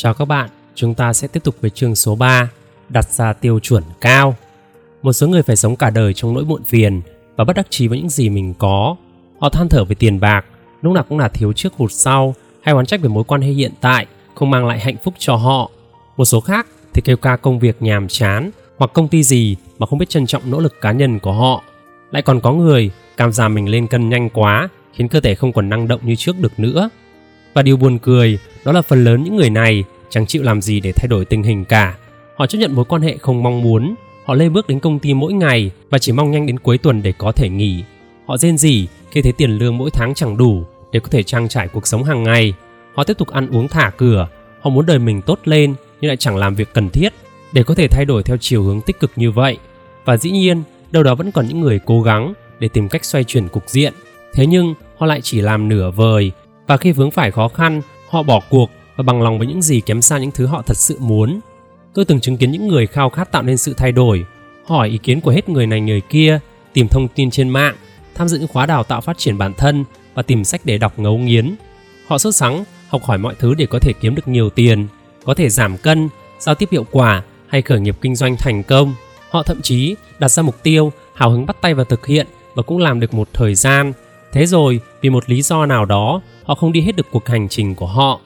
Chào các bạn, chúng ta sẽ tiếp tục với chương số 3, đặt ra tiêu chuẩn cao. Một số người phải sống cả đời trong nỗi muộn phiền và bất đắc chí với những gì mình có. Họ than thở về tiền bạc, lúc nào cũng là thiếu trước hụt sau, hay oán trách về mối quan hệ hiện tại không mang lại hạnh phúc cho họ. Một số khác thì kêu ca công việc nhàm chán hoặc công ty gì mà không biết trân trọng nỗ lực cá nhân của họ. Lại còn có người cảm giảm mình lên cân nhanh quá khiến cơ thể không còn năng động như trước được nữa. Và điều buồn cười đó là phần lớn những người này chẳng chịu làm gì để thay đổi tình hình cả. Họ chấp nhận mối quan hệ không mong muốn, họ lê bước đến công ty mỗi ngày và chỉ mong nhanh đến cuối tuần để có thể nghỉ. Họ rên rỉ khi thấy tiền lương mỗi tháng chẳng đủ để có thể trang trải cuộc sống hàng ngày. Họ tiếp tục ăn uống thả cửa, họ muốn đời mình tốt lên nhưng lại chẳng làm việc cần thiết để có thể thay đổi theo chiều hướng tích cực như vậy. Và dĩ nhiên, đâu đó vẫn còn những người cố gắng để tìm cách xoay chuyển cục diện. Thế nhưng, họ lại chỉ làm nửa vời và khi vướng phải khó khăn, họ bỏ cuộc và bằng lòng với những gì kém xa những thứ họ thật sự muốn. Tôi từng chứng kiến những người khao khát tạo nên sự thay đổi, hỏi ý kiến của hết người này người kia, tìm thông tin trên mạng, tham dự những khóa đào tạo phát triển bản thân và tìm sách để đọc ngấu nghiến. Họ sốt sắng học hỏi mọi thứ để có thể kiếm được nhiều tiền, có thể giảm cân, giao tiếp hiệu quả hay khởi nghiệp kinh doanh thành công. Họ thậm chí đặt ra mục tiêu, hào hứng bắt tay vào thực hiện và cũng làm được một thời gian. Thế rồi, vì một lý do nào đó, họ không đi hết được cuộc hành trình của họ.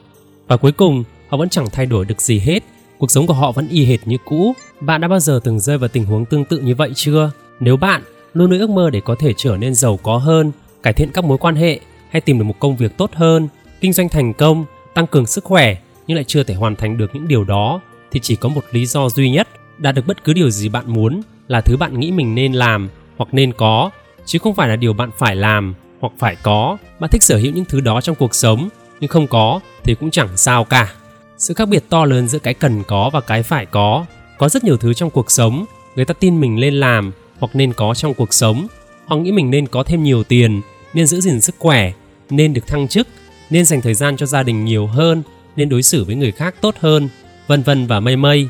Và cuối cùng, họ vẫn chẳng thay đổi được gì hết. Cuộc sống của họ vẫn y hệt như cũ. Bạn đã bao giờ từng rơi vào tình huống tương tự như vậy chưa? Nếu bạn luôn nuôi ước mơ để có thể trở nên giàu có hơn, cải thiện các mối quan hệ hay tìm được một công việc tốt hơn, kinh doanh thành công, tăng cường sức khỏe nhưng lại chưa thể hoàn thành được những điều đó thì chỉ có một lý do duy nhất đạt được bất cứ điều gì bạn muốn là thứ bạn nghĩ mình nên làm hoặc nên có chứ không phải là điều bạn phải làm hoặc phải có. Bạn thích sở hữu những thứ đó trong cuộc sống, nhưng không có thì cũng chẳng sao cả. Sự khác biệt to lớn giữa cái cần có và cái phải có. Có rất nhiều thứ trong cuộc sống, người ta tin mình nên làm hoặc nên có trong cuộc sống. Họ nghĩ mình nên có thêm nhiều tiền, nên giữ gìn sức khỏe, nên được thăng chức, nên dành thời gian cho gia đình nhiều hơn, nên đối xử với người khác tốt hơn, vân vân và mây mây.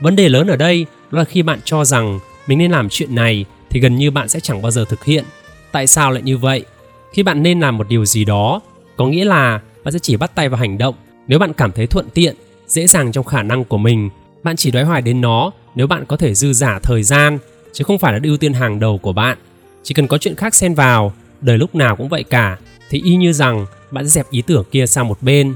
Vấn đề lớn ở đây là khi bạn cho rằng mình nên làm chuyện này thì gần như bạn sẽ chẳng bao giờ thực hiện. Tại sao lại như vậy? Khi bạn nên làm một điều gì đó, có nghĩa là bạn sẽ chỉ bắt tay vào hành động. Nếu bạn cảm thấy thuận tiện, dễ dàng trong khả năng của mình, bạn chỉ đoái hoài đến nó nếu bạn có thể dư giả thời gian, chứ không phải là ưu tiên hàng đầu của bạn. Chỉ cần có chuyện khác xen vào, đời lúc nào cũng vậy cả. Thì y như rằng, bạn sẽ dẹp ý tưởng kia sang một bên.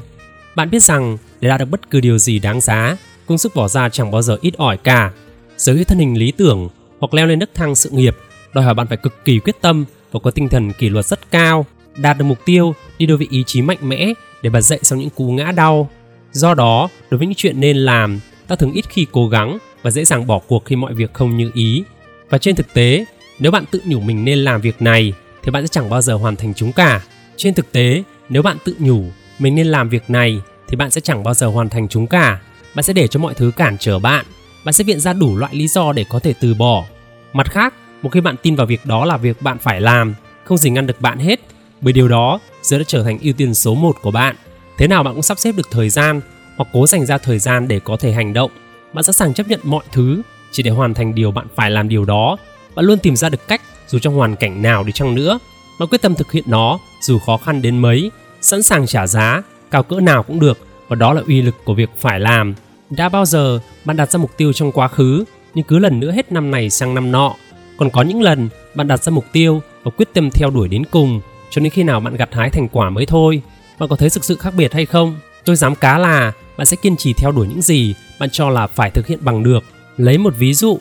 Bạn biết rằng, để đạt được bất cứ điều gì đáng giá, công sức bỏ ra chẳng bao giờ ít ỏi cả. Sở hữu thân hình lý tưởng hoặc leo lên nấc thang sự nghiệp đòi hỏi bạn phải cực kỳ quyết tâm và có tinh thần kỷ luật rất cao, đạt được mục tiêu đi đôi với ý chí mạnh mẽ để bật dậy sau những cú ngã đau. Do đó, đối với những chuyện nên làm, ta thường ít khi cố gắng và dễ dàng bỏ cuộc khi mọi việc không như ý. Và trên thực tế, nếu bạn tự nhủ mình nên làm việc này, thì bạn sẽ chẳng bao giờ hoàn thành chúng cả. Trên thực tế, nếu bạn tự nhủ mình nên làm việc này, thì bạn sẽ chẳng bao giờ hoàn thành chúng cả. Bạn sẽ để cho mọi thứ cản trở bạn. Bạn sẽ viện ra đủ loại lý do để có thể từ bỏ. Mặt khác một khi bạn tin vào việc đó là việc bạn phải làm, không gì ngăn được bạn hết. Bởi điều đó giờ đã trở thành ưu tiên số 1 của bạn. Thế nào bạn cũng sắp xếp được thời gian hoặc cố dành ra thời gian để có thể hành động. Bạn sẵn sàng chấp nhận mọi thứ chỉ để hoàn thành điều bạn phải làm điều đó. Bạn luôn tìm ra được cách dù trong hoàn cảnh nào đi chăng nữa. Bạn quyết tâm thực hiện nó dù khó khăn đến mấy. Sẵn sàng trả giá, cao cỡ nào cũng được và đó là uy lực của việc phải làm. Đã bao giờ bạn đặt ra mục tiêu trong quá khứ nhưng cứ lần nữa hết năm này sang năm nọ? Còn có những lần bạn đặt ra mục tiêu và quyết tâm theo đuổi đến cùng, cho đến khi nào bạn gặt hái thành quả mới thôi. Bạn có thấy thực sự khác biệt hay không? Tôi dám cá là bạn sẽ kiên trì theo đuổi những gì bạn cho là phải thực hiện bằng được. Lấy một ví dụ,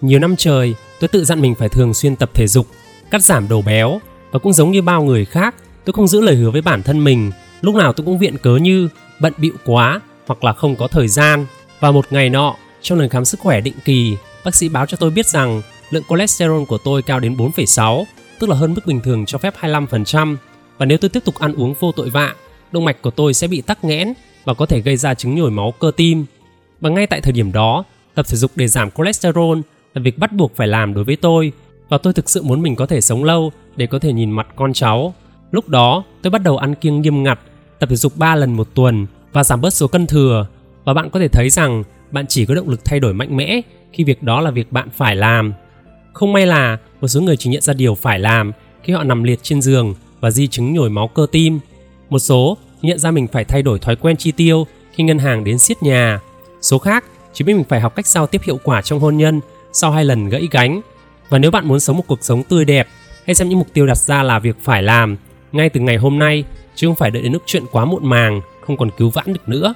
nhiều năm trời, tôi tự dặn mình phải thường xuyên tập thể dục, cắt giảm đồ béo. Và cũng giống như bao người khác, tôi không giữ lời hứa với bản thân mình. Lúc nào tôi cũng viện cớ như bận bịu quá hoặc là không có thời gian. Và một ngày nọ, trong lần khám sức khỏe định kỳ, bác sĩ báo cho tôi biết rằng lượng cholesterol của tôi cao đến 4,6 tức là hơn mức bình thường cho phép 25% và nếu tôi tiếp tục ăn uống vô tội vạ động mạch của tôi sẽ bị tắc nghẽn và có thể gây ra chứng nhồi máu cơ tim và ngay tại thời điểm đó tập thể dục để giảm cholesterol là việc bắt buộc phải làm đối với tôi và tôi thực sự muốn mình có thể sống lâu để có thể nhìn mặt con cháu Lúc đó, tôi bắt đầu ăn kiêng nghiêm ngặt, tập thể dục 3 lần một tuần và giảm bớt số cân thừa. Và bạn có thể thấy rằng bạn chỉ có động lực thay đổi mạnh mẽ khi việc đó là việc bạn phải làm. Không may là một số người chỉ nhận ra điều phải làm khi họ nằm liệt trên giường và di chứng nhồi máu cơ tim. Một số nhận ra mình phải thay đổi thói quen chi tiêu khi ngân hàng đến siết nhà. Số khác chỉ biết mình phải học cách giao tiếp hiệu quả trong hôn nhân sau hai lần gãy gánh. Và nếu bạn muốn sống một cuộc sống tươi đẹp, hãy xem những mục tiêu đặt ra là việc phải làm ngay từ ngày hôm nay chứ không phải đợi đến lúc chuyện quá muộn màng, không còn cứu vãn được nữa.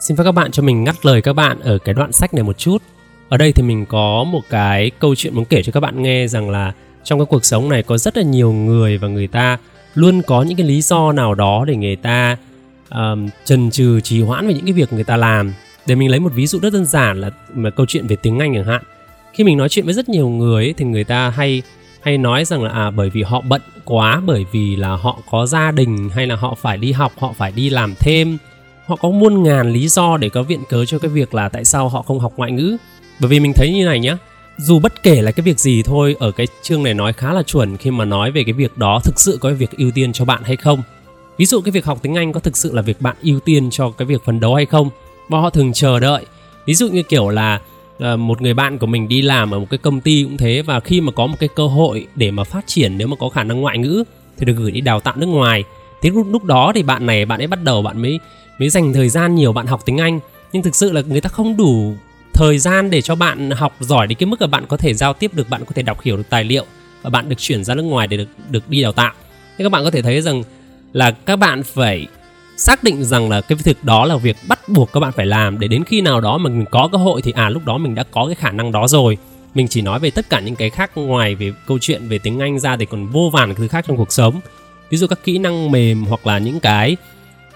Xin phép các bạn cho mình ngắt lời các bạn ở cái đoạn sách này một chút. Ở đây thì mình có một cái câu chuyện muốn kể cho các bạn nghe rằng là trong cái cuộc sống này có rất là nhiều người và người ta luôn có những cái lý do nào đó để người ta um, trần trừ trì hoãn về những cái việc người ta làm. Để mình lấy một ví dụ rất đơn giản là mà câu chuyện về tiếng anh chẳng hạn. Khi mình nói chuyện với rất nhiều người ấy, thì người ta hay hay nói rằng là à bởi vì họ bận quá bởi vì là họ có gia đình hay là họ phải đi học họ phải đi làm thêm. Họ có muôn ngàn lý do để có viện cớ cho cái việc là tại sao họ không học ngoại ngữ bởi vì mình thấy như này nhá, dù bất kể là cái việc gì thôi, ở cái chương này nói khá là chuẩn khi mà nói về cái việc đó thực sự có việc ưu tiên cho bạn hay không. Ví dụ cái việc học tiếng anh có thực sự là việc bạn ưu tiên cho cái việc phấn đấu hay không? Và họ thường chờ đợi. Ví dụ như kiểu là ờ, một người bạn của mình đi làm ở một cái công ty cũng thế và khi mà có một cái cơ hội để mà phát triển nếu mà có khả năng ngoại ngữ thì được gửi đi đào tạo nước ngoài. Thế lúc lúc đó thì bạn này, bạn ấy bắt đầu bạn mới mới dành thời gian nhiều bạn học tiếng anh. Nhưng thực sự là người ta không đủ thời gian để cho bạn học giỏi đến cái mức là bạn có thể giao tiếp được, bạn có thể đọc hiểu được tài liệu và bạn được chuyển ra nước ngoài để được được đi đào tạo. Thế các bạn có thể thấy rằng là các bạn phải xác định rằng là cái việc đó là việc bắt buộc các bạn phải làm để đến khi nào đó mà mình có cơ hội thì à lúc đó mình đã có cái khả năng đó rồi. Mình chỉ nói về tất cả những cái khác ngoài về câu chuyện về tiếng Anh ra thì còn vô vàn thứ khác trong cuộc sống. Ví dụ các kỹ năng mềm hoặc là những cái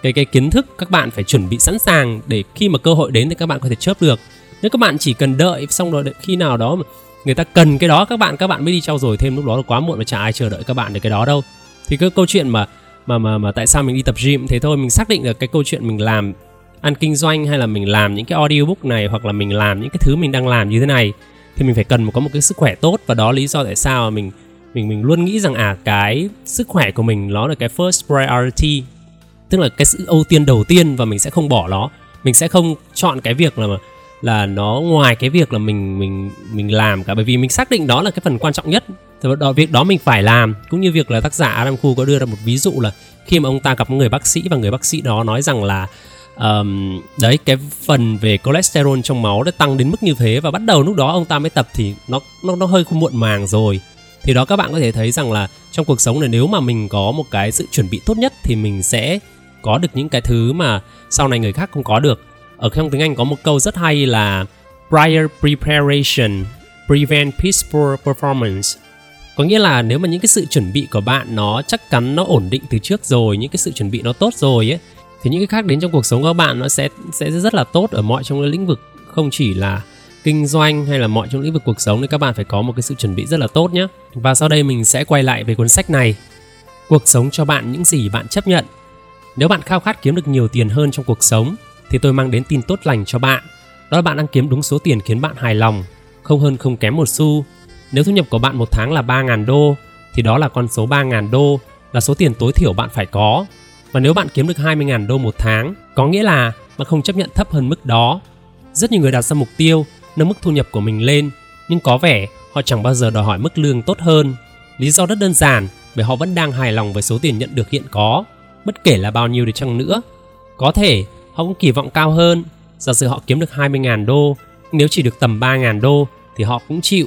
cái cái kiến thức các bạn phải chuẩn bị sẵn sàng để khi mà cơ hội đến thì các bạn có thể chớp được nếu các bạn chỉ cần đợi xong rồi khi nào đó mà người ta cần cái đó, các bạn các bạn mới đi trau dồi thêm, lúc đó là quá muộn và chả ai chờ đợi các bạn để cái đó đâu. Thì cái câu chuyện mà mà mà mà tại sao mình đi tập gym thế thôi, mình xác định được cái câu chuyện mình làm ăn kinh doanh hay là mình làm những cái audiobook này hoặc là mình làm những cái thứ mình đang làm như thế này, thì mình phải cần có một cái sức khỏe tốt và đó lý do tại sao mình mình mình luôn nghĩ rằng à cái sức khỏe của mình nó là cái first priority, tức là cái sự ưu tiên đầu tiên và mình sẽ không bỏ nó. Mình sẽ không chọn cái việc là mà là nó ngoài cái việc là mình mình mình làm cả. Bởi vì mình xác định đó là cái phần quan trọng nhất. Thì đó việc đó mình phải làm. Cũng như việc là tác giả Adam Khu có đưa ra một ví dụ là khi mà ông ta gặp một người bác sĩ và người bác sĩ đó nói rằng là um, đấy cái phần về cholesterol trong máu đã tăng đến mức như thế và bắt đầu lúc đó ông ta mới tập thì nó nó nó hơi không muộn màng rồi. Thì đó các bạn có thể thấy rằng là trong cuộc sống này nếu mà mình có một cái sự chuẩn bị tốt nhất thì mình sẽ có được những cái thứ mà sau này người khác không có được ở trong tiếng Anh có một câu rất hay là prior preparation prevent peaceful performance có nghĩa là nếu mà những cái sự chuẩn bị của bạn nó chắc chắn nó ổn định từ trước rồi, những cái sự chuẩn bị nó tốt rồi ấy, thì những cái khác đến trong cuộc sống của bạn nó sẽ sẽ rất là tốt ở mọi trong cái lĩnh vực. Không chỉ là kinh doanh hay là mọi trong lĩnh vực cuộc sống thì các bạn phải có một cái sự chuẩn bị rất là tốt nhé và sau đây mình sẽ quay lại về cuốn sách này, cuộc sống cho bạn những gì bạn chấp nhận nếu bạn khao khát kiếm được nhiều tiền hơn trong cuộc sống thì tôi mang đến tin tốt lành cho bạn. Đó là bạn đang kiếm đúng số tiền khiến bạn hài lòng, không hơn không kém một xu. Nếu thu nhập của bạn một tháng là 3.000 đô, thì đó là con số 3.000 đô là số tiền tối thiểu bạn phải có. Và nếu bạn kiếm được 20.000 đô một tháng, có nghĩa là bạn không chấp nhận thấp hơn mức đó. Rất nhiều người đặt ra mục tiêu nâng mức thu nhập của mình lên, nhưng có vẻ họ chẳng bao giờ đòi hỏi mức lương tốt hơn. Lý do rất đơn giản, bởi họ vẫn đang hài lòng với số tiền nhận được hiện có, bất kể là bao nhiêu đi chăng nữa. Có thể họ cũng kỳ vọng cao hơn. Giả sử họ kiếm được 20.000 đô, nếu chỉ được tầm 3.000 đô thì họ cũng chịu.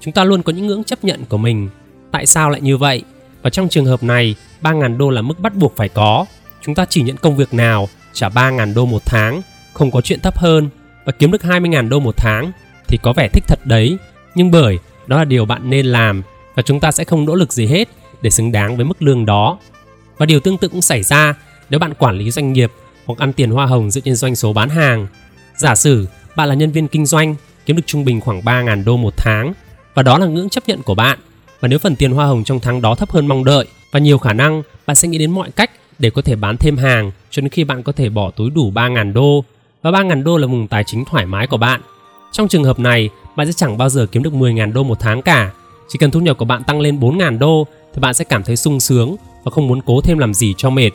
Chúng ta luôn có những ngưỡng chấp nhận của mình. Tại sao lại như vậy? Và trong trường hợp này, 3.000 đô là mức bắt buộc phải có. Chúng ta chỉ nhận công việc nào trả 3.000 đô một tháng, không có chuyện thấp hơn và kiếm được 20.000 đô một tháng thì có vẻ thích thật đấy. Nhưng bởi đó là điều bạn nên làm và chúng ta sẽ không nỗ lực gì hết để xứng đáng với mức lương đó. Và điều tương tự cũng xảy ra nếu bạn quản lý doanh nghiệp hoặc ăn tiền hoa hồng dựa trên doanh số bán hàng. Giả sử bạn là nhân viên kinh doanh kiếm được trung bình khoảng 3.000 đô một tháng và đó là ngưỡng chấp nhận của bạn. Và nếu phần tiền hoa hồng trong tháng đó thấp hơn mong đợi và nhiều khả năng bạn sẽ nghĩ đến mọi cách để có thể bán thêm hàng cho đến khi bạn có thể bỏ túi đủ 3.000 đô và 3.000 đô là vùng tài chính thoải mái của bạn. Trong trường hợp này, bạn sẽ chẳng bao giờ kiếm được 10.000 đô một tháng cả. Chỉ cần thu nhập của bạn tăng lên 4.000 đô thì bạn sẽ cảm thấy sung sướng và không muốn cố thêm làm gì cho mệt.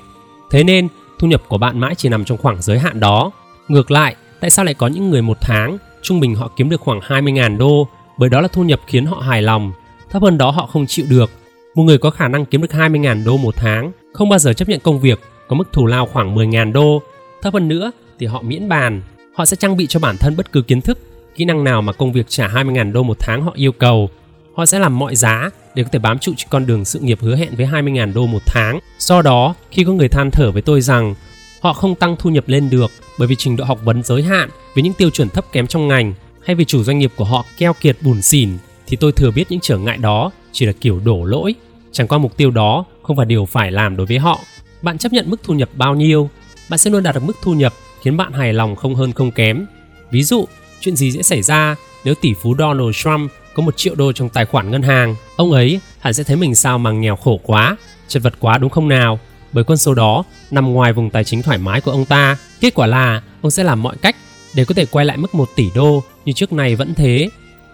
Thế nên, thu nhập của bạn mãi chỉ nằm trong khoảng giới hạn đó. Ngược lại, tại sao lại có những người một tháng trung bình họ kiếm được khoảng 20.000 đô bởi đó là thu nhập khiến họ hài lòng, thấp hơn đó họ không chịu được. Một người có khả năng kiếm được 20.000 đô một tháng không bao giờ chấp nhận công việc có mức thù lao khoảng 10.000 đô, thấp hơn nữa thì họ miễn bàn. Họ sẽ trang bị cho bản thân bất cứ kiến thức, kỹ năng nào mà công việc trả 20.000 đô một tháng họ yêu cầu. Họ sẽ làm mọi giá để có thể bám trụ trên con đường sự nghiệp hứa hẹn với 20.000 đô một tháng. Do đó, khi có người than thở với tôi rằng họ không tăng thu nhập lên được bởi vì trình độ học vấn giới hạn với những tiêu chuẩn thấp kém trong ngành hay vì chủ doanh nghiệp của họ keo kiệt bùn xỉn thì tôi thừa biết những trở ngại đó chỉ là kiểu đổ lỗi. Chẳng qua mục tiêu đó không phải điều phải làm đối với họ. Bạn chấp nhận mức thu nhập bao nhiêu bạn sẽ luôn đạt được mức thu nhập khiến bạn hài lòng không hơn không kém. Ví dụ chuyện gì sẽ xảy ra nếu tỷ phú Donald Trump có một triệu đô trong tài khoản ngân hàng ông ấy hẳn sẽ thấy mình sao mà nghèo khổ quá chật vật quá đúng không nào bởi con số đó nằm ngoài vùng tài chính thoải mái của ông ta kết quả là ông sẽ làm mọi cách để có thể quay lại mức 1 tỷ đô như trước này vẫn thế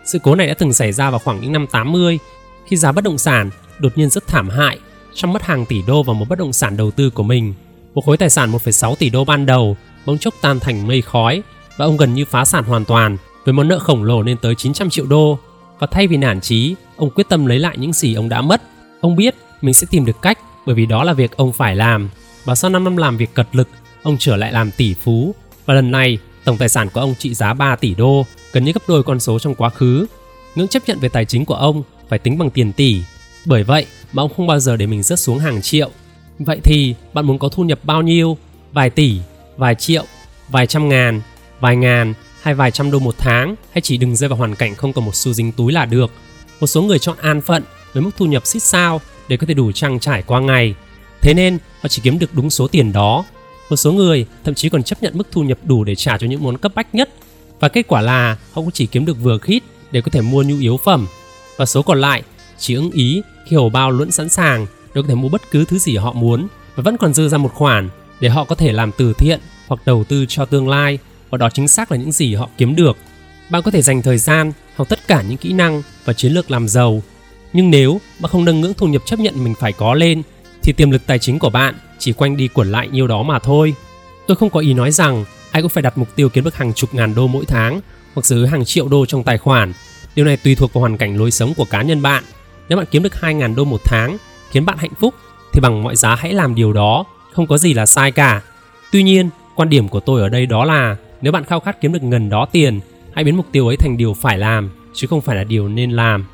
sự cố này đã từng xảy ra vào khoảng những năm 80 khi giá bất động sản đột nhiên rất thảm hại trong mất hàng tỷ đô vào một bất động sản đầu tư của mình. Một khối tài sản 1,6 tỷ đô ban đầu bỗng chốc tan thành mây khói và ông gần như phá sản hoàn toàn với món nợ khổng lồ lên tới 900 triệu đô. Và thay vì nản chí, ông quyết tâm lấy lại những gì ông đã mất. Ông biết mình sẽ tìm được cách bởi vì đó là việc ông phải làm. Và sau 5 năm làm việc cật lực, ông trở lại làm tỷ phú. Và lần này, tổng tài sản của ông trị giá 3 tỷ đô, gần như gấp đôi con số trong quá khứ. Ngưỡng chấp nhận về tài chính của ông phải tính bằng tiền tỷ. Bởi vậy mà ông không bao giờ để mình rớt xuống hàng triệu. Vậy thì bạn muốn có thu nhập bao nhiêu? Vài tỷ, vài triệu, vài trăm ngàn, vài ngàn hay vài trăm đô một tháng, hay chỉ đừng rơi vào hoàn cảnh không còn một xu dính túi là được. Một số người chọn an phận với mức thu nhập xít sao để có thể đủ trang trải qua ngày. Thế nên, họ chỉ kiếm được đúng số tiền đó. Một số người thậm chí còn chấp nhận mức thu nhập đủ để trả cho những món cấp bách nhất và kết quả là họ cũng chỉ kiếm được vừa khít để có thể mua nhu yếu phẩm và số còn lại chỉ ưng ý khi hầu bao luôn sẵn sàng để có thể mua bất cứ thứ gì họ muốn và vẫn còn dư ra một khoản để họ có thể làm từ thiện hoặc đầu tư cho tương lai và đó chính xác là những gì họ kiếm được. Bạn có thể dành thời gian học tất cả những kỹ năng và chiến lược làm giàu. Nhưng nếu bạn không nâng ngưỡng thu nhập chấp nhận mình phải có lên thì tiềm lực tài chính của bạn chỉ quanh đi quẩn lại nhiêu đó mà thôi. Tôi không có ý nói rằng ai cũng phải đặt mục tiêu kiếm được hàng chục ngàn đô mỗi tháng hoặc giữ hàng triệu đô trong tài khoản. Điều này tùy thuộc vào hoàn cảnh lối sống của cá nhân bạn. Nếu bạn kiếm được 2.000 đô một tháng khiến bạn hạnh phúc thì bằng mọi giá hãy làm điều đó, không có gì là sai cả. Tuy nhiên, quan điểm của tôi ở đây đó là nếu bạn khao khát kiếm được ngần đó tiền, hãy biến mục tiêu ấy thành điều phải làm chứ không phải là điều nên làm.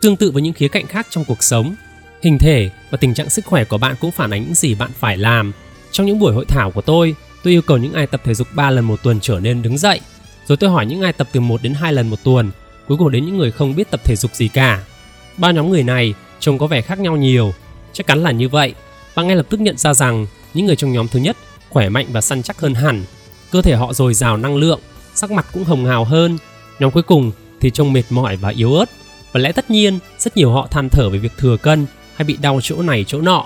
Tương tự với những khía cạnh khác trong cuộc sống, hình thể và tình trạng sức khỏe của bạn cũng phản ánh những gì bạn phải làm. Trong những buổi hội thảo của tôi, tôi yêu cầu những ai tập thể dục 3 lần một tuần trở nên đứng dậy, rồi tôi hỏi những ai tập từ 1 đến 2 lần một tuần, cuối cùng đến những người không biết tập thể dục gì cả Ba nhóm người này trông có vẻ khác nhau nhiều, chắc chắn là như vậy. Bạn ngay lập tức nhận ra rằng những người trong nhóm thứ nhất khỏe mạnh và săn chắc hơn hẳn, cơ thể họ dồi dào năng lượng, sắc mặt cũng hồng hào hơn. Nhóm cuối cùng thì trông mệt mỏi và yếu ớt. Và lẽ tất nhiên, rất nhiều họ than thở về việc thừa cân hay bị đau chỗ này chỗ nọ.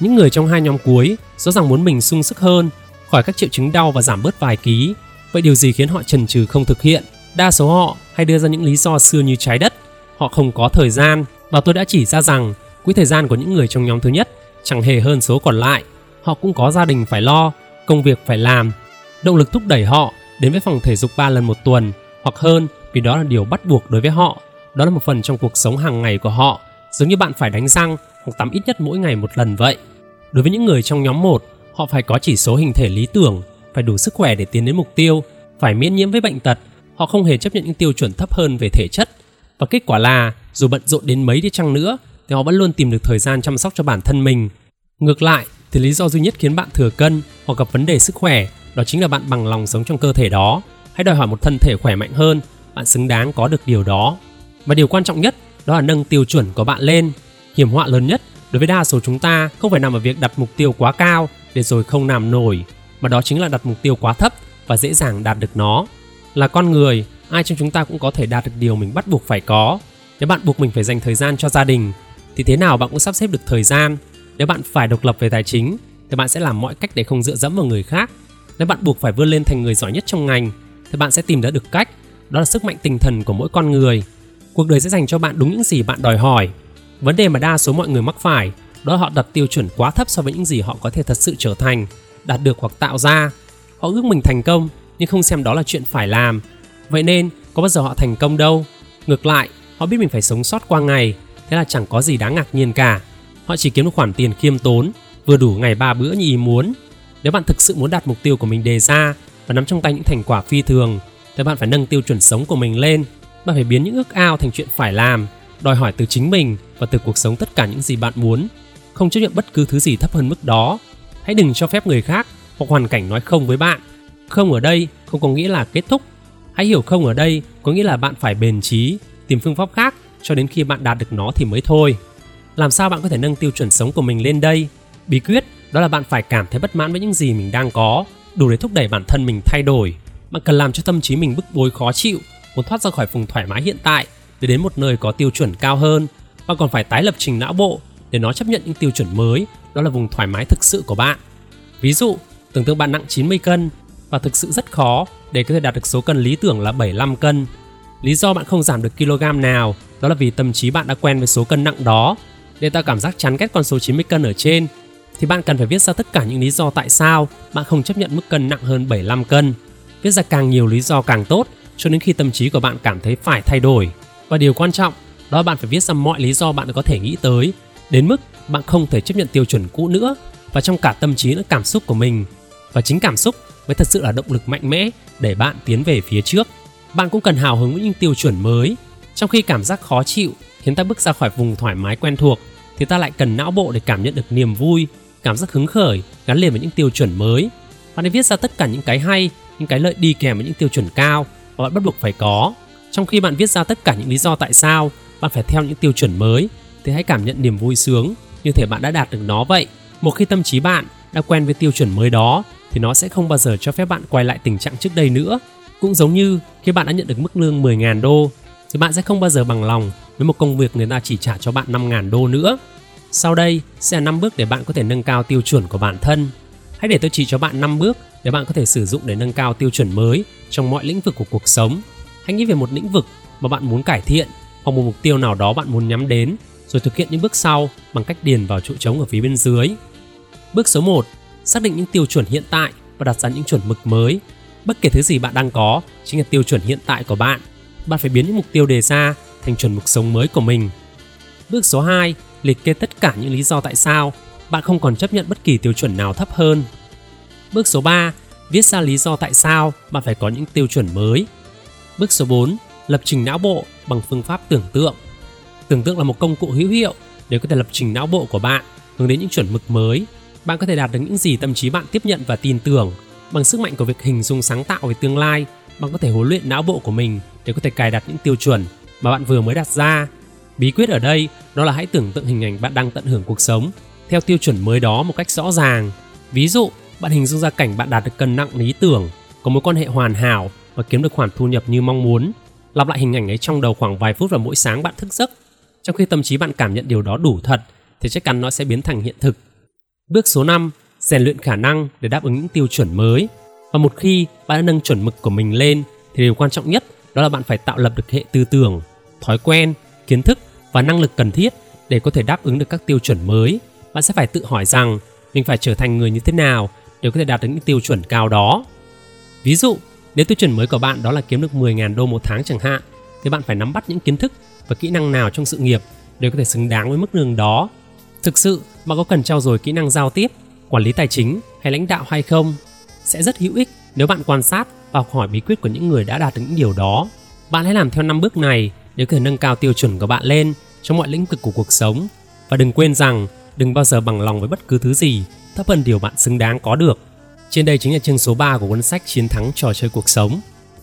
Những người trong hai nhóm cuối rõ ràng muốn mình sung sức hơn, khỏi các triệu chứng đau và giảm bớt vài ký. Vậy điều gì khiến họ chần chừ không thực hiện? Đa số họ hay đưa ra những lý do xưa như trái đất họ không có thời gian và tôi đã chỉ ra rằng quỹ thời gian của những người trong nhóm thứ nhất chẳng hề hơn số còn lại. Họ cũng có gia đình phải lo, công việc phải làm. Động lực thúc đẩy họ đến với phòng thể dục 3 lần một tuần hoặc hơn vì đó là điều bắt buộc đối với họ. Đó là một phần trong cuộc sống hàng ngày của họ, giống như bạn phải đánh răng hoặc tắm ít nhất mỗi ngày một lần vậy. Đối với những người trong nhóm 1, họ phải có chỉ số hình thể lý tưởng, phải đủ sức khỏe để tiến đến mục tiêu, phải miễn nhiễm với bệnh tật. Họ không hề chấp nhận những tiêu chuẩn thấp hơn về thể chất và kết quả là dù bận rộn đến mấy đi chăng nữa thì họ vẫn luôn tìm được thời gian chăm sóc cho bản thân mình. Ngược lại thì lý do duy nhất khiến bạn thừa cân hoặc gặp vấn đề sức khỏe đó chính là bạn bằng lòng sống trong cơ thể đó. Hãy đòi hỏi một thân thể khỏe mạnh hơn, bạn xứng đáng có được điều đó. Và điều quan trọng nhất đó là nâng tiêu chuẩn của bạn lên. Hiểm họa lớn nhất đối với đa số chúng ta không phải nằm ở việc đặt mục tiêu quá cao để rồi không làm nổi, mà đó chính là đặt mục tiêu quá thấp và dễ dàng đạt được nó. Là con người, ai trong chúng ta cũng có thể đạt được điều mình bắt buộc phải có nếu bạn buộc mình phải dành thời gian cho gia đình thì thế nào bạn cũng sắp xếp được thời gian nếu bạn phải độc lập về tài chính thì bạn sẽ làm mọi cách để không dựa dẫm vào người khác nếu bạn buộc phải vươn lên thành người giỏi nhất trong ngành, thì bạn sẽ tìm ra được cách. Đó là sức mạnh tinh thần của mỗi con người. Cuộc đời sẽ dành cho bạn đúng những gì bạn đòi hỏi. Vấn đề mà đa số mọi người mắc phải, đó là họ đặt tiêu chuẩn quá thấp so với những gì họ có thể thật sự trở thành, đạt được hoặc tạo ra. Họ ước mình thành công, nhưng không xem đó là chuyện phải làm. Vậy nên, có bao giờ họ thành công đâu? Ngược lại, họ biết mình phải sống sót qua ngày, Thế là chẳng có gì đáng ngạc nhiên cả. Họ chỉ kiếm được khoản tiền khiêm tốn, Vừa đủ ngày ba bữa như ý muốn. Nếu bạn thực sự muốn đạt mục tiêu của mình đề ra và nắm trong tay những thành quả phi thường, thì bạn phải nâng tiêu chuẩn sống của mình lên. Bạn phải biến những ước ao thành chuyện phải làm, đòi hỏi từ chính mình và từ cuộc sống tất cả những gì bạn muốn. Không chấp nhận bất cứ thứ gì thấp hơn mức đó. Hãy đừng cho phép người khác hoặc hoàn cảnh nói không với bạn. Không ở đây không có nghĩa là kết thúc. Hãy hiểu không ở đây có nghĩa là bạn phải bền trí, tìm phương pháp khác cho đến khi bạn đạt được nó thì mới thôi. Làm sao bạn có thể nâng tiêu chuẩn sống của mình lên đây? Bí quyết đó là bạn phải cảm thấy bất mãn với những gì mình đang có, đủ để thúc đẩy bản thân mình thay đổi. Bạn cần làm cho tâm trí mình bức bối khó chịu, muốn thoát ra khỏi vùng thoải mái hiện tại để đến một nơi có tiêu chuẩn cao hơn. Bạn còn phải tái lập trình não bộ để nó chấp nhận những tiêu chuẩn mới, đó là vùng thoải mái thực sự của bạn. Ví dụ, tưởng tượng bạn nặng 90 cân và thực sự rất khó để có thể đạt được số cân lý tưởng là 75 cân. Lý do bạn không giảm được kg nào, đó là vì tâm trí bạn đã quen với số cân nặng đó. Để tạo cảm giác chán ghét con số 90 cân ở trên thì bạn cần phải viết ra tất cả những lý do tại sao bạn không chấp nhận mức cân nặng hơn 75 cân. Viết ra càng nhiều lý do càng tốt, cho đến khi tâm trí của bạn cảm thấy phải thay đổi. Và điều quan trọng, đó là bạn phải viết ra mọi lý do bạn có thể nghĩ tới đến mức bạn không thể chấp nhận tiêu chuẩn cũ nữa và trong cả tâm trí lẫn cảm xúc của mình. Và chính cảm xúc mới thật sự là động lực mạnh mẽ để bạn tiến về phía trước. Bạn cũng cần hào hứng với những tiêu chuẩn mới. Trong khi cảm giác khó chịu khiến ta bước ra khỏi vùng thoải mái quen thuộc, thì ta lại cần não bộ để cảm nhận được niềm vui cảm giác hứng khởi gắn liền với những tiêu chuẩn mới. Bạn hãy viết ra tất cả những cái hay, những cái lợi đi kèm với những tiêu chuẩn cao mà bạn bắt buộc phải có. Trong khi bạn viết ra tất cả những lý do tại sao bạn phải theo những tiêu chuẩn mới thì hãy cảm nhận niềm vui sướng như thể bạn đã đạt được nó vậy. Một khi tâm trí bạn đã quen với tiêu chuẩn mới đó thì nó sẽ không bao giờ cho phép bạn quay lại tình trạng trước đây nữa. Cũng giống như khi bạn đã nhận được mức lương 10.000 đô thì bạn sẽ không bao giờ bằng lòng với một công việc người ta chỉ trả cho bạn 5.000 đô nữa. Sau đây sẽ là 5 bước để bạn có thể nâng cao tiêu chuẩn của bản thân. Hãy để tôi chỉ cho bạn 5 bước để bạn có thể sử dụng để nâng cao tiêu chuẩn mới trong mọi lĩnh vực của cuộc sống. Hãy nghĩ về một lĩnh vực mà bạn muốn cải thiện hoặc một mục tiêu nào đó bạn muốn nhắm đến rồi thực hiện những bước sau bằng cách điền vào chỗ trống ở phía bên dưới. Bước số 1, xác định những tiêu chuẩn hiện tại và đặt ra những chuẩn mực mới. Bất kể thứ gì bạn đang có chính là tiêu chuẩn hiện tại của bạn. Bạn phải biến những mục tiêu đề ra thành chuẩn mực sống mới của mình. Bước số 2, liệt kê tất cả những lý do tại sao bạn không còn chấp nhận bất kỳ tiêu chuẩn nào thấp hơn. Bước số 3, viết ra lý do tại sao bạn phải có những tiêu chuẩn mới. Bước số 4, lập trình não bộ bằng phương pháp tưởng tượng. Tưởng tượng là một công cụ hữu hiệu để có thể lập trình não bộ của bạn hướng đến những chuẩn mực mới. Bạn có thể đạt được những gì tâm trí bạn tiếp nhận và tin tưởng. Bằng sức mạnh của việc hình dung sáng tạo về tương lai, bạn có thể huấn luyện não bộ của mình để có thể cài đặt những tiêu chuẩn mà bạn vừa mới đặt ra Bí quyết ở đây đó là hãy tưởng tượng hình ảnh bạn đang tận hưởng cuộc sống theo tiêu chuẩn mới đó một cách rõ ràng. Ví dụ, bạn hình dung ra cảnh bạn đạt được cân nặng lý tưởng, có mối quan hệ hoàn hảo và kiếm được khoản thu nhập như mong muốn. Lặp lại hình ảnh ấy trong đầu khoảng vài phút vào mỗi sáng bạn thức giấc. Trong khi tâm trí bạn cảm nhận điều đó đủ thật thì chắc chắn nó sẽ biến thành hiện thực. Bước số 5, rèn luyện khả năng để đáp ứng những tiêu chuẩn mới. Và một khi bạn đã nâng chuẩn mực của mình lên thì điều quan trọng nhất đó là bạn phải tạo lập được hệ tư tưởng, thói quen, kiến thức và năng lực cần thiết để có thể đáp ứng được các tiêu chuẩn mới. Bạn sẽ phải tự hỏi rằng mình phải trở thành người như thế nào để có thể đạt được những tiêu chuẩn cao đó. Ví dụ, nếu tiêu chuẩn mới của bạn đó là kiếm được 10.000 đô một tháng chẳng hạn, thì bạn phải nắm bắt những kiến thức và kỹ năng nào trong sự nghiệp để có thể xứng đáng với mức lương đó? Thực sự, bạn có cần trau dồi kỹ năng giao tiếp, quản lý tài chính hay lãnh đạo hay không? Sẽ rất hữu ích nếu bạn quan sát và học hỏi bí quyết của những người đã đạt được những điều đó. Bạn hãy làm theo năm bước này để có thể nâng cao tiêu chuẩn của bạn lên trong mọi lĩnh vực của cuộc sống và đừng quên rằng đừng bao giờ bằng lòng với bất cứ thứ gì, thấp hơn điều bạn xứng đáng có được. Trên đây chính là chương số 3 của cuốn sách Chiến thắng trò chơi cuộc sống.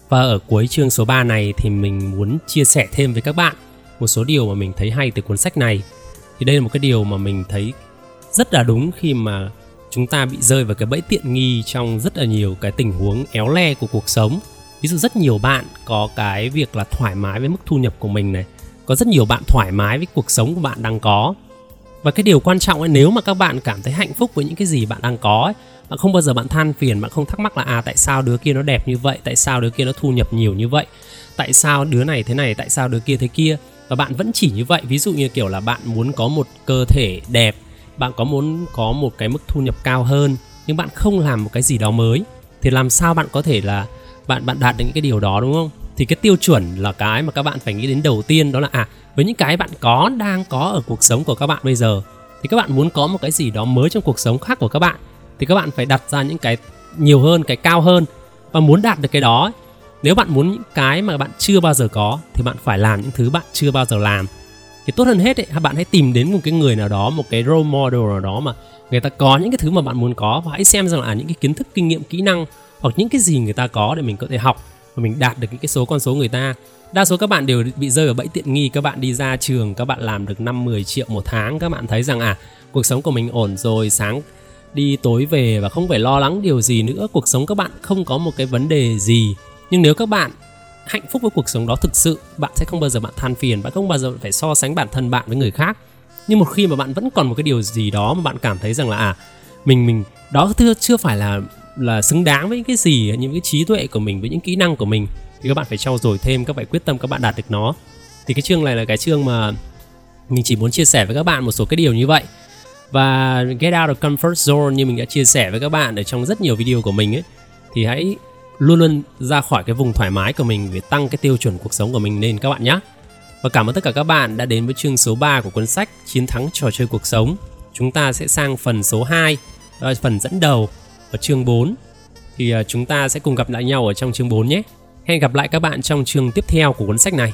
Và ở cuối chương số 3 này thì mình muốn chia sẻ thêm với các bạn một số điều mà mình thấy hay từ cuốn sách này. Thì đây là một cái điều mà mình thấy rất là đúng khi mà chúng ta bị rơi vào cái bẫy tiện nghi trong rất là nhiều cái tình huống éo le của cuộc sống ví dụ rất nhiều bạn có cái việc là thoải mái với mức thu nhập của mình này có rất nhiều bạn thoải mái với cuộc sống của bạn đang có. Và cái điều quan trọng ấy nếu mà các bạn cảm thấy hạnh phúc với những cái gì bạn đang có ấy, bạn không bao giờ bạn than phiền bạn không thắc mắc là à tại sao đứa kia nó đẹp như vậy tại sao đứa kia nó thu nhập nhiều như vậy tại sao đứa này thế này tại sao đứa kia thế kia. Và bạn vẫn chỉ như vậy ví dụ như kiểu là bạn muốn có một cơ thể đẹp bạn có muốn có một cái mức thu nhập cao hơn nhưng bạn không làm một cái gì đó mới thì làm sao bạn có thể là bạn bạn đạt được những cái điều đó đúng không? Thì cái tiêu chuẩn là cái mà các bạn phải nghĩ đến đầu tiên đó là à với những cái bạn có đang có ở cuộc sống của các bạn bây giờ thì các bạn muốn có một cái gì đó mới trong cuộc sống khác của các bạn thì các bạn phải đặt ra những cái nhiều hơn cái cao hơn và muốn đạt được cái đó nếu bạn muốn những cái mà bạn chưa bao giờ có thì bạn phải làm những thứ bạn chưa bao giờ làm. Thì tốt hơn hết ấy, bạn hãy tìm đến một cái người nào đó một cái role model nào đó mà người ta có những cái thứ mà bạn muốn có và hãy xem rằng là những cái kiến thức kinh nghiệm kỹ năng hoặc những cái gì người ta có để mình có thể học và mình đạt được những cái số con số người ta. Đa số các bạn đều bị rơi vào bẫy tiện nghi. Các bạn đi ra trường, các bạn làm được 5 10 triệu một tháng. Các bạn thấy rằng à cuộc sống của mình ổn rồi, sáng đi tối về và không phải lo lắng điều gì nữa. Cuộc sống các bạn không có một cái vấn đề gì. Nhưng nếu các bạn hạnh phúc với cuộc sống đó thực sự, bạn sẽ không bao giờ bạn than phiền. Bạn không bao giờ phải so sánh bản thân bạn với người khác. Nhưng một khi mà bạn vẫn còn một cái điều gì đó mà bạn cảm thấy rằng là à mình mình, đó chưa chưa phải là là xứng đáng với những cái gì những cái trí tuệ của mình với những kỹ năng của mình thì các bạn phải trau dồi thêm các bạn quyết tâm các bạn đạt được nó thì cái chương này là cái chương mà mình chỉ muốn chia sẻ với các bạn một số cái điều như vậy và get out of comfort zone như mình đã chia sẻ với các bạn ở trong rất nhiều video của mình ấy thì hãy luôn luôn ra khỏi cái vùng thoải mái của mình để tăng cái tiêu chuẩn cuộc sống của mình lên các bạn nhé. Và cảm ơn tất cả các bạn đã đến với chương số 3 của cuốn sách Chiến thắng trò chơi cuộc sống. Chúng ta sẽ sang phần số 2, à, phần dẫn đầu ở chương 4. Thì à, chúng ta sẽ cùng gặp lại nhau ở trong chương 4 nhé. Hẹn gặp lại các bạn trong chương tiếp theo của cuốn sách này.